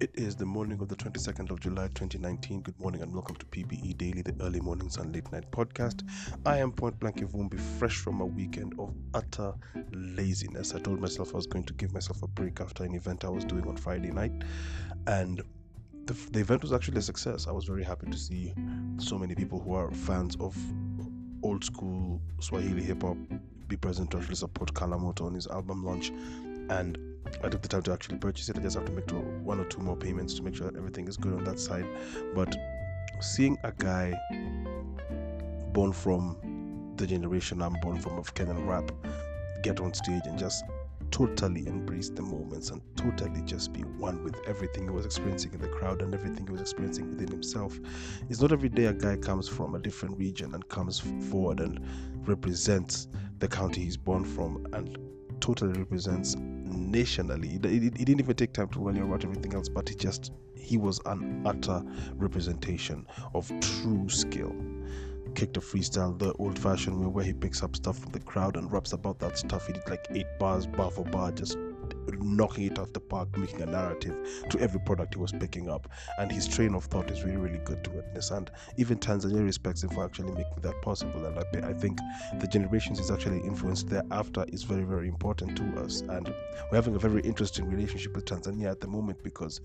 It is the morning of the 22nd of July 2019. Good morning and welcome to PBE Daily, the early mornings and late night podcast. I am Point Blank Ivumbi, fresh from a weekend of utter laziness. I told myself I was going to give myself a break after an event I was doing on Friday night, and the, the event was actually a success. I was very happy to see so many people who are fans of old school Swahili hip hop be present to actually support Kalamoto on his album launch. And I took the time to actually purchase it. I just have to make two, one or two more payments to make sure that everything is good on that side. But seeing a guy born from the generation I'm born from of Kenyan rap get on stage and just totally embrace the moments and totally just be one with everything he was experiencing in the crowd and everything he was experiencing within himself. It's not every day a guy comes from a different region and comes forward and represents the county he's born from and totally represents nationally. He, he, he didn't even take time to worry about everything else, but he just he was an utter representation of true skill. Kicked a freestyle the old fashioned way where he picks up stuff from the crowd and raps about that stuff. He did like eight bars, bar for bar, just knocking it out the park, making a narrative to every product he was picking up. And his train of thought is really, really good to witness. And even Tanzania respects him for actually making that possible. And I, I think the generations he's actually influenced thereafter is very, very important to us. And we're having a very interesting relationship with Tanzania at the moment because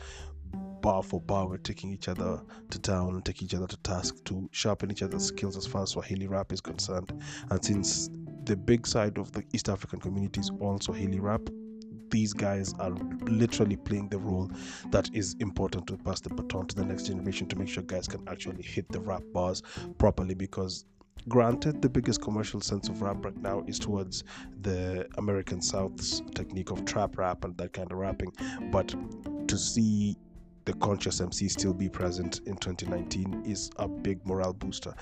bar for bar, we're taking each other to town and taking each other to task to sharpen each other's skills as far as Swahili rap is concerned. And since the big side of the East African community is also Swahili rap, these guys are literally playing the role that is important to pass the baton to the next generation to make sure guys can actually hit the rap bars properly because granted the biggest commercial sense of rap right now is towards the american south's technique of trap rap and that kind of rapping. But to see the conscious mc still be present in 2019 is a big morale booster.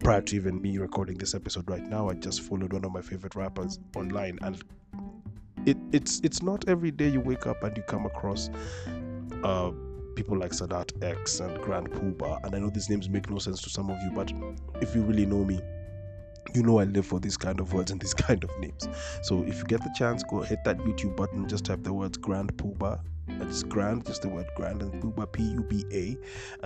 Prior to even me recording this episode right now i just followed one of my favorite rappers online and it, it's it's not every day you wake up and you come across uh, people like Sadat X and Grand Puba. And I know these names make no sense to some of you, but if you really know me, you know I live for these kind of words and these kind of names. So if you get the chance, go hit that YouTube button, just type the words Grand Puba it's grand, just the word grand, and Puba P U B A,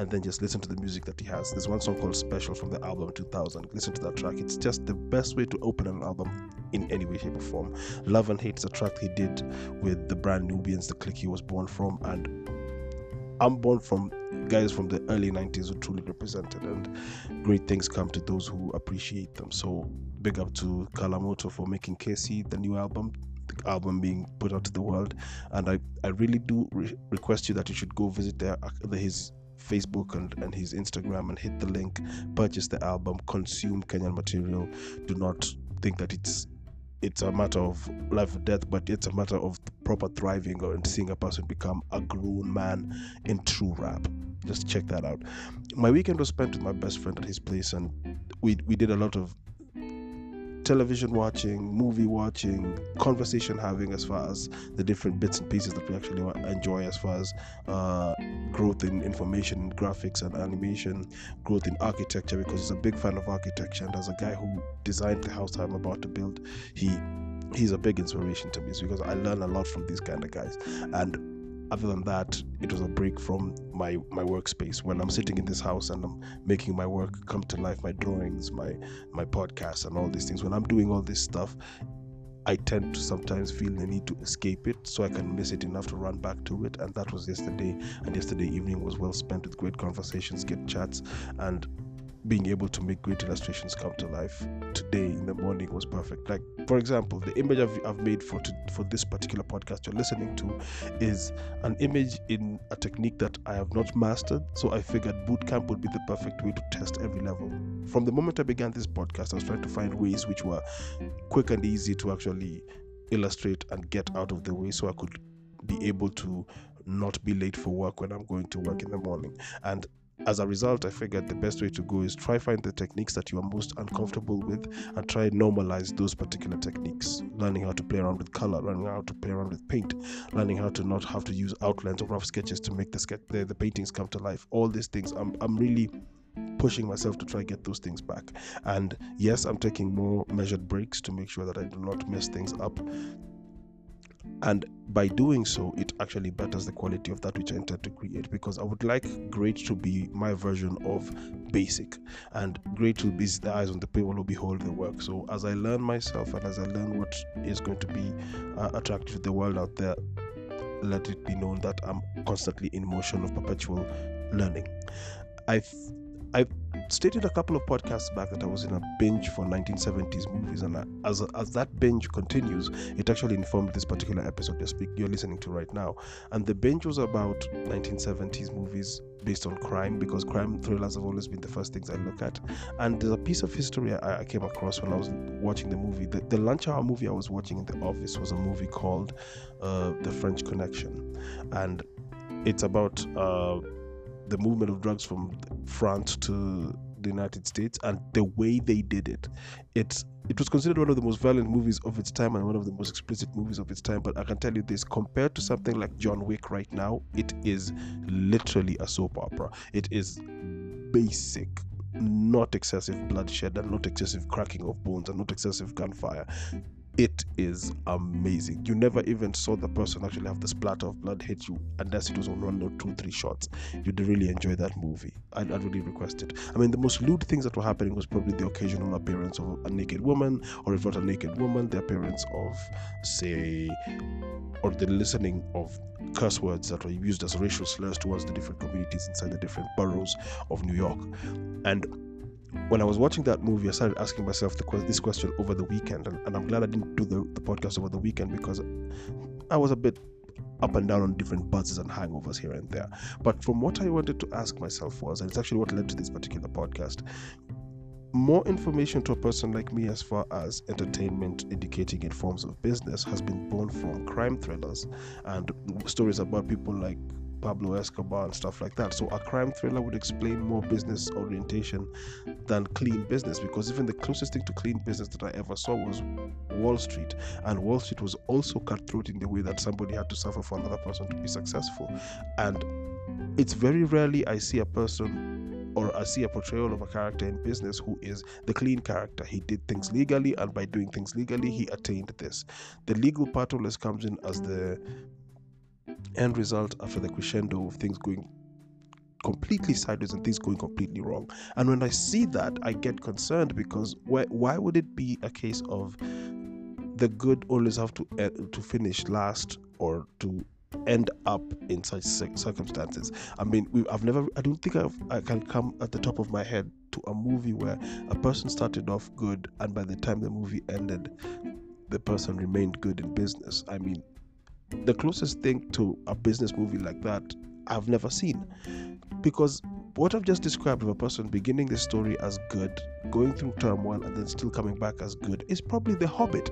and then just listen to the music that he has. There's one song called Special from the album 2000. Listen to that track. It's just the best way to open an album in any way, shape, or form. Love and Hate is a track he did with the Brand Nubians, the clique he was born from, and I'm born from guys from the early 90s who truly represented, and great things come to those who appreciate them. So, big up to Kalamoto for making Casey the new album album being put out to the world. And I, I really do re- request you that you should go visit their, his Facebook and, and his Instagram and hit the link, purchase the album, consume Kenyan material. Do not think that it's it's a matter of life or death, but it's a matter of proper thriving or seeing a person become a grown man in true rap. Just check that out. My weekend was spent with my best friend at his place, and we we did a lot of television watching, movie watching, conversation having as far as the different bits and pieces that we actually enjoy as far as uh, growth in information, graphics, and animation, growth in architecture because he's a big fan of architecture. And as a guy who designed the house I'm about to build, he he's a big inspiration to me because I learn a lot from these kind of guys. And other than that, it was a break from my my workspace. When I'm sitting in this house and I'm making my work come to life, my drawings, my my podcast, and all these things. When I'm doing all this stuff, I tend to sometimes feel the need to escape it so I can miss it enough to run back to it. And that was yesterday. And yesterday evening was well spent with great conversations, good chats, and being able to make great illustrations come to life today in the morning was perfect. Like, for example, the image I've, I've made for to, for this particular podcast you're listening to is an image in a technique that I have not mastered. So I figured bootcamp would be the perfect way to test every level. From the moment I began this podcast, I was trying to find ways which were quick and easy to actually illustrate and get out of the way so I could be able to not be late for work when I'm going to work in the morning. And as a result, I figured the best way to go is try find the techniques that you are most uncomfortable with and try normalize those particular techniques. Learning how to play around with color, learning how to play around with paint, learning how to not have to use outlines or rough sketches to make the sketch the, the paintings come to life. All these things, I'm I'm really pushing myself to try get those things back. And yes, I'm taking more measured breaks to make sure that I do not mess things up and by doing so it actually betters the quality of that which i intend to create because i would like great to be my version of basic and great will be the eyes on the people who behold the work. So as i learn myself and as i learn what is going to be uh, attractive to the world out there let it be known that i'm constantly in motion of perpetual learning. I've I've stated a couple of podcasts back that I was in a binge for 1970s movies, and as as that binge continues, it actually informed this particular episode you're listening to right now. And the binge was about 1970s movies based on crime because crime thrillers have always been the first things I look at. And there's a piece of history I, I came across when I was watching the movie. The, the, lunch hour movie I was watching in the office was a movie called uh, The French Connection, and it's about. Uh, the movement of drugs from France to the United States and the way they did it. It's it was considered one of the most violent movies of its time and one of the most explicit movies of its time. But I can tell you this: compared to something like John Wick right now, it is literally a soap opera. It is basic not excessive bloodshed and not excessive cracking of bones and not excessive gunfire it is amazing. You never even saw the person actually have the splatter of blood hit you unless it was on one or two, three shots. You'd really enjoy that movie. I'd, I'd really request it. I mean, the most lewd things that were happening was probably the occasional appearance of a naked woman, or if not a naked woman, the appearance of, say, or the listening of curse words that were used as racial slurs towards the different communities inside the different boroughs of New York. And when I was watching that movie, I started asking myself the, this question over the weekend, and, and I'm glad I didn't do the, the podcast over the weekend because I was a bit up and down on different buzzes and hangovers here and there. But from what I wanted to ask myself was, and it's actually what led to this particular podcast, more information to a person like me as far as entertainment educating in forms of business has been born from crime thrillers and stories about people like Pablo Escobar and stuff like that. So a crime thriller would explain more business orientation than clean business because even the closest thing to clean business that I ever saw was Wall Street. And Wall Street was also cutthroat in the way that somebody had to suffer for another person to be successful. And it's very rarely I see a person or I see a portrayal of a character in business who is the clean character. He did things legally, and by doing things legally, he attained this. The legal part always comes in as the end result after the crescendo of things going completely sideways and things going completely wrong. And when I see that, I get concerned because why, why would it be a case of the good always have to uh, to finish last or to end up in such circumstances? I mean, we, I've never, I don't think I've, I can come at the top of my head to a movie where a person started off good and by the time the movie ended, the person remained good in business. I mean, the closest thing to a business movie like that I've never seen. Because what I've just described of a person beginning the story as good, going through turmoil, and then still coming back as good is probably The Hobbit.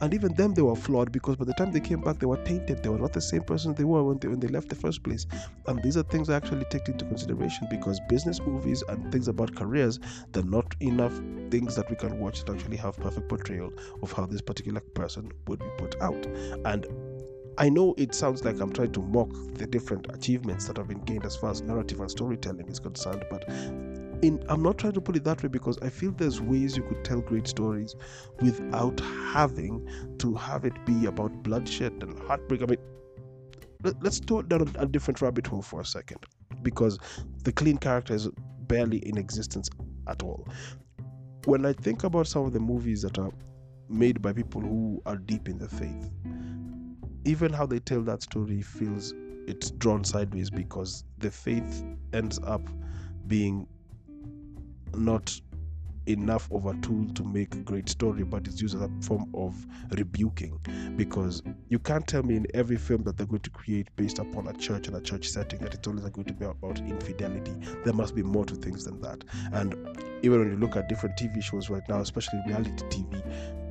And even them, they were flawed because by the time they came back, they were tainted. They were not the same person they were when they, when they left the first place. And these are things I actually take into consideration because business movies and things about careers, they're not enough things that we can watch that actually have perfect portrayal of how this particular person would be put out. And I know it sounds like I'm trying to mock the different achievements that have been gained as far as narrative and storytelling is concerned, but in, I'm not trying to put it that way because I feel there's ways you could tell great stories without having to have it be about bloodshed and heartbreak. I mean, let, us go down a, a different rabbit hole for a second because the clean character is barely in existence at all. When I think about some of the movies that are made by people who are deep in the faith, even how they tell that story feels it's drawn sideways because the faith ends up being not enough of a tool to make a great story, but it's used as a form of rebuking. Because you can't tell me in every film that they're going to create based upon a church and a church setting that it's always going to be about infidelity. There must be more to things than that. And even when you look at different TV shows right now, especially reality TV,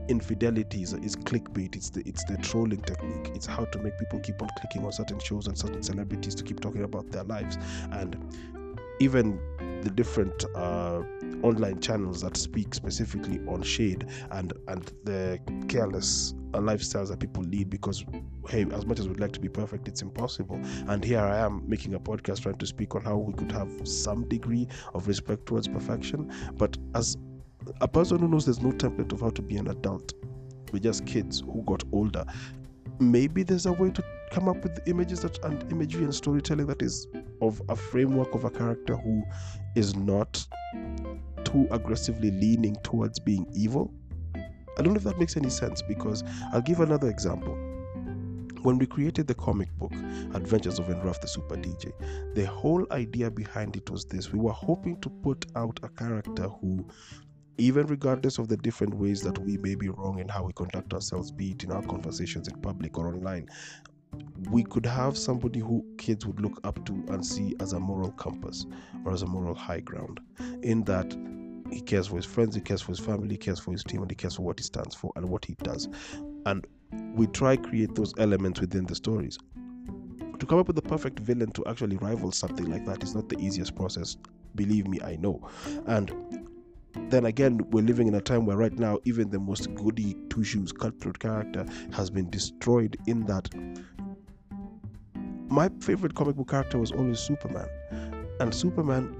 infidelity is, is clickbait. It's the it's the trolling technique. It's how to make people keep on clicking on certain shows and certain celebrities to keep talking about their lives. And even the different uh, online channels that speak specifically on shade and and the careless uh, lifestyles that people lead because hey as much as we'd like to be perfect it's impossible. And here i am making a podcast trying to speak on how we could have some degree of respect towards perfection. But as a person who knows there's no template of how to be an adult. We're just kids who got older. maybe there's a way to come up with images that and imagery and storytelling that is of a framework of a character who is not too aggressively leaning towards being evil. I don't know if that makes any sense because I'll give another example. When we created the comic book Adventures of Enruff the Super DJ, the whole idea behind it was this we were hoping to put out a character who even regardless of the different ways that we may be wrong in how we conduct ourselves, be it in our conversations in public or online, we could have somebody who kids would look up to and see as a moral compass or as a moral high ground, in that he cares for his friends, he cares for his family, he cares for his team, and he cares for what he stands for and what he does. And we try create those elements within the stories. To come up with the perfect villain to actually rival something like that is not the easiest process. Believe me, I know. And then again, we're living in a time where right now, even the most goody two shoes cutthroat character has been destroyed. In that, my favorite comic book character was always Superman, and Superman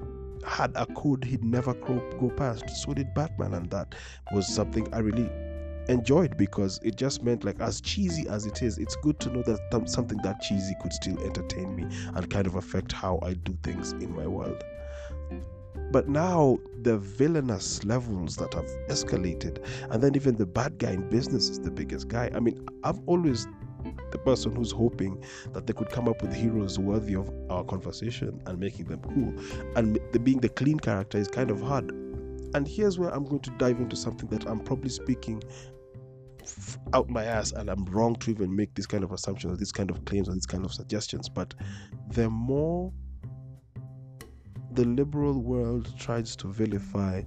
had a code he'd never go past. So did Batman, and that was something I really enjoyed because it just meant like as cheesy as it is it's good to know that th- something that cheesy could still entertain me and kind of affect how i do things in my world but now the villainous levels that have escalated, and then even the bad guy in business is the biggest guy. I mean, I'm always the person who's hoping that they could come up with heroes worthy of our conversation and making them cool. And the, being the clean character is kind of hard. And here's where I'm going to dive into something that I'm probably speaking out my ass and I'm wrong to even make this kind of assumptions or this kind of claims or these kind of suggestions. But the more the liberal world tries to vilify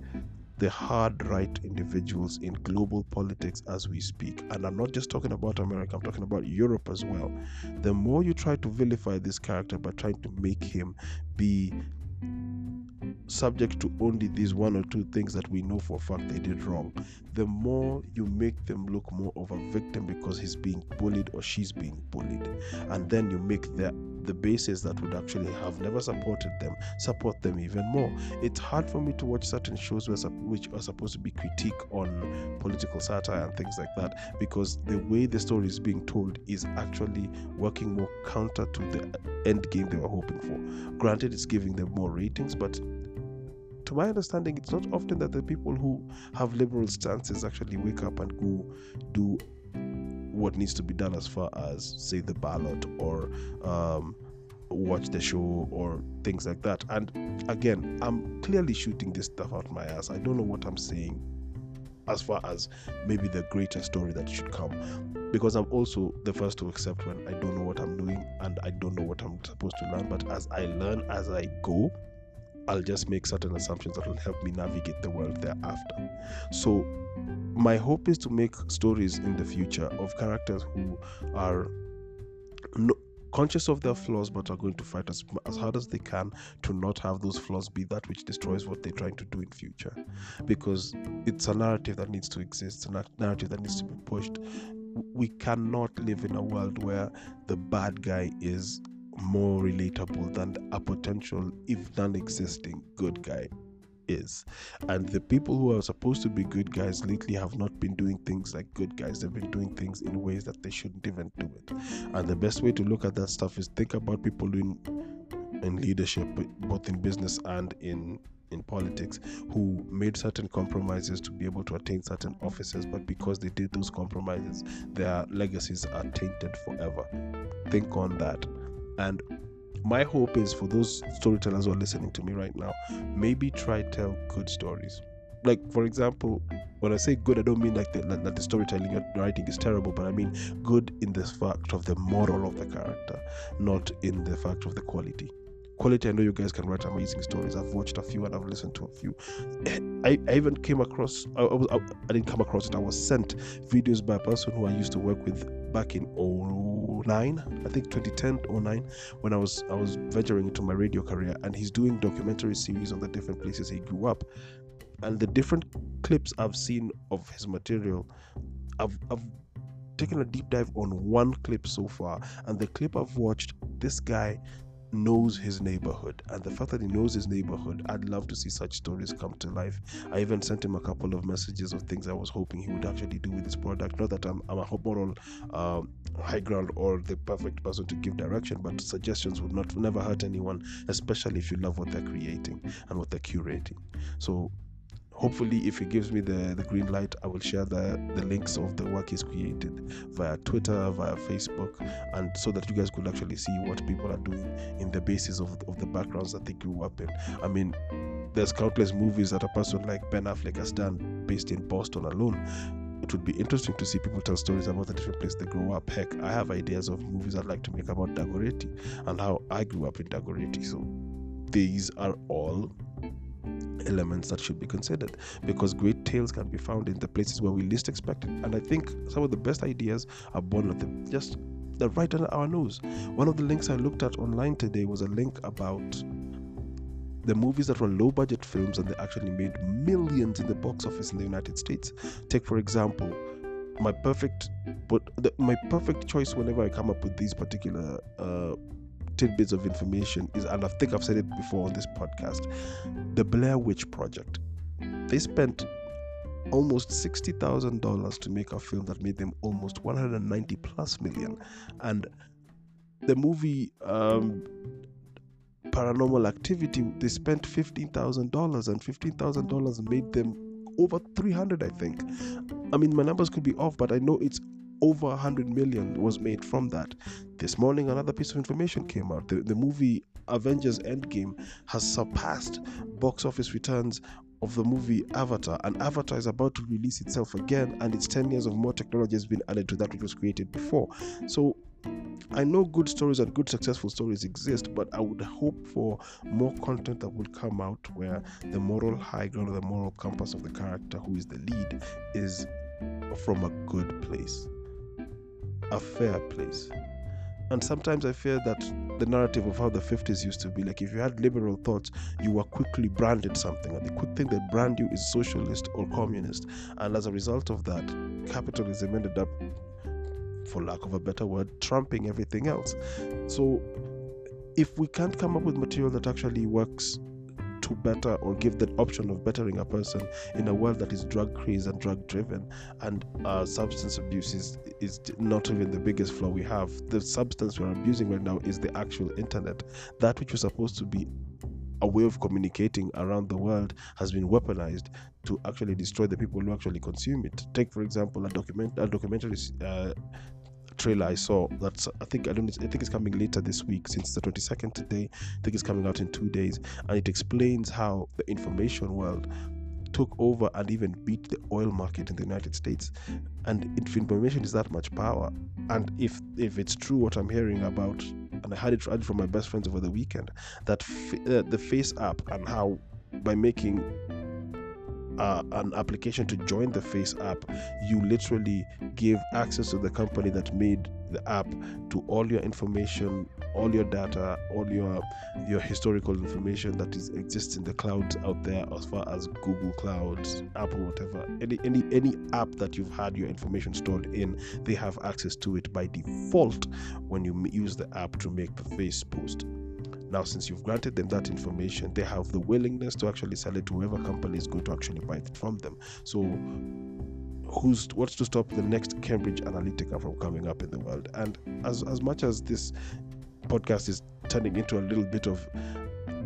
the hard right individuals in global politics as we speak. And I'm not just talking about America, I'm talking about Europe as well. The more you try to vilify this character by trying to make him be subject to only these one or two things that we know for a fact they did wrong, the more you make them look more of a victim because he's being bullied or she's being bullied. And then you make the, the bases that would actually have never supported them support them even more. It's hard for me to watch certain shows which are supposed to be critique on political satire and things like that because the way the story is being told is actually working more counter to the end game they were hoping for. Granted, it's giving them more ratings, but to my understanding, it's not often that the people who have liberal stances actually wake up and go do what needs to be done as far as, say, the ballot or um, watch the show or things like that. And again, I'm clearly shooting this stuff out my ass. I don't know what I'm saying as far as maybe the greater story that should come because i'm also the first to accept when i don't know what i'm doing and i don't know what i'm supposed to learn but as i learn as i go I'll just make certain assumptions that will help me navigate the world thereafter. So, my hope is to make stories in the future of characters who are no, conscious of their flaws but are going to fight as, as hard as they can to not have those flaws be that which destroys what they're trying to do in future because it's a narrative that needs to exist a narrative that needs to be pushed we cannot live in a world where the bad guy is more relatable than a potential, if non existing, good guy is. And the people who are supposed to be good guys lately have not been doing things like good guys. They've been doing things in ways that they shouldn't even do it. And the best way to look at that stuff is think about people in in leadership, both in business and in in politics who made certain compromises to be able to attain certain offices, but because they did those compromises, their legacies are tainted forever. Think on that. And my hope is for those storytellers who are listening to me right now, maybe try tell good stories. Like for example, when I say good, I don't mean like the, that the storytelling you're writing is terrible, but I mean good in the fact of the moral of the character, not in the fact of the quality quality. I know you guys can write amazing stories. I've watched a few and i've listened to a few. Eh, I, I even came across I, I, was, I, I, didn't come across it. I was sent videos by a person who i used to work with back in 09 i think 2010 09 when i was i was venturing into my radio career. And he's doing documentary series on the different places he grew up. And the different clips i've seen of his material i've, I've taken a deep dive on one clip so far. And the clip i've watched this guy knows his neighborhood. And the fact that he knows his neighborhood i'd love to see such stories come to life. I even sent him a couple of messages of things i was hoping he would actually do with his product. Not that i'm, I'm a moral uh, high ground or the perfect person to give direction but suggestions would not never hurt anyone especially if you love what they're creating and what they're curating. So hopefully if he gives me the, the green light i will share the, the links of the work he's created via twitter via facebook and so that you guys could actually see what people are doing in the basis of, of the backgrounds that they grew up in i mean there's countless movies that a person like ben affleck has done based in boston alone it would be interesting to see people tell stories about the different places they grew up. Heck, I have ideas of movies I'd like to make about Dagoretti and how I grew up in Dagoretti. So these are all elements that should be considered because great tales can be found in the places where we least expect it. And I think some of the best ideas are born of them just they're right under our nose. One of the links I looked at online today was a link about the movies that were low budget films and they actually made millions in the box office in the United States. Take for example, my perfect but the, my perfect choice whenever I come up with these particular uh, tidbits of information is, and I think I've said it before on this podcast, the Blair Witch Project. They spent almost $60,000 to make a film that made them almost 190 plus million. And the movie um, Paranormal Activity, they spent $15,000 and $15,000 made them over 300 I think. I mean my numbers could be off but I know it's over 100 million was made from that. This morning, another piece of information came out. The, the movie Avengers Endgame has surpassed box office returns of the movie Avatar, and Avatar is about to release itself again, and it's 10 years of more technology has been added to that which was created before. So, I know good stories and good successful stories exist, but I would hope for more content that will come out where the moral high ground or the moral compass of the character who is the lead is from a good place a fair place. And sometimes I fear that the narrative of how the 50s used to be like if you had liberal thoughts, you were quickly branded something. And the quick thing that brand you is socialist or communist. And as a result of that, capitalism ended up, for lack of a better word, trumping everything else. So if we can't come up with material that actually works to better or give the option of bettering a person in a world that is drug crazed and drug driven and uh, substance abuse is, is not even the biggest flaw we have the substance we're abusing right now is the actual internet that which was supposed to be a way of communicating around the world has been weaponized to actually destroy the people who actually consume it. Take, for example, a document a documentary uh, trailer I saw. That's I think I don't I think it's coming later this week since the 22nd today. I think it's coming out in two days, and it explains how the information world took over and even beat the oil market in the United States. And if information is that much power, and if if it's true what I'm hearing about, and I had it, from my best friends over the weekend, that f- uh, the FaceApp and how by making uh, an application to join the FaceApp, you literally give access to the company that made the app to all your information, all your data, all your your historical information that is exists in the clouds out there, as far as Google Clouds, Apple, whatever. Any any any app that you've had your information stored in, they have access to it by default when you use the app to make the Face post. Now, since you've granted them that information, they have the willingness to actually sell it to whoever company is going to actually buy it from them. So, who's what's to stop the next Cambridge Analytica from coming up in the world? And as as much as this podcast is turning into a little bit of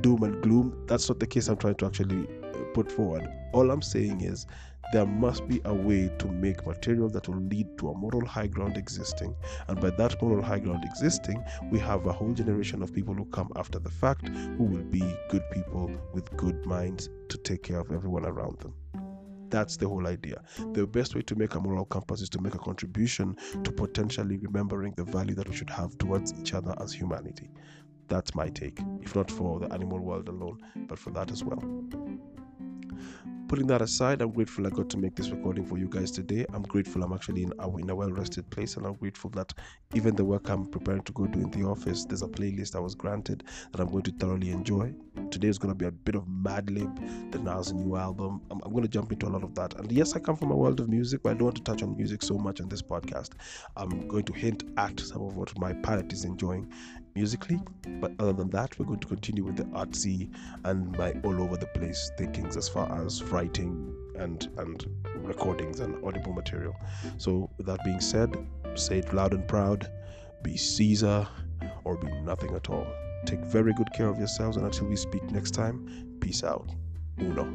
doom and gloom, that's not the case. I'm trying to actually uh, put forward. All I'm saying is there must be a way to make material that will lead to a moral high ground existing. And by that moral high ground existing, we have a whole generation of people who come after the fact who will be good people with good minds to take care of everyone around them. That's the whole idea. The best way to make a moral compass is to make a contribution to potentially remembering the value that we should have towards each other as humanity. That's my take, if not for the animal world alone, but for that as well putting that aside, I'm grateful I got to make this recording for you guys today. I'm grateful I'm actually in a, in a well rested place, and I'm grateful that even the work I'm preparing to go do in the office, there's a playlist I was granted that I'm going to thoroughly enjoy. Today is going to be a bit of Madlib, the Nas new album. I'm, I'm going to jump into a lot of that. And yes, I come from a world of music, but I don't want to touch on music so much on this podcast. I'm going to hint at some of what my palate is enjoying musically. But other than that, we're going to continue with the artsy and my all over the place thinkings as far as writing and and recordings and audible material. So with that being said, say it loud and proud, be Caesar or be nothing at all. Take very good care of yourselves and until we speak next time, peace out. Uno.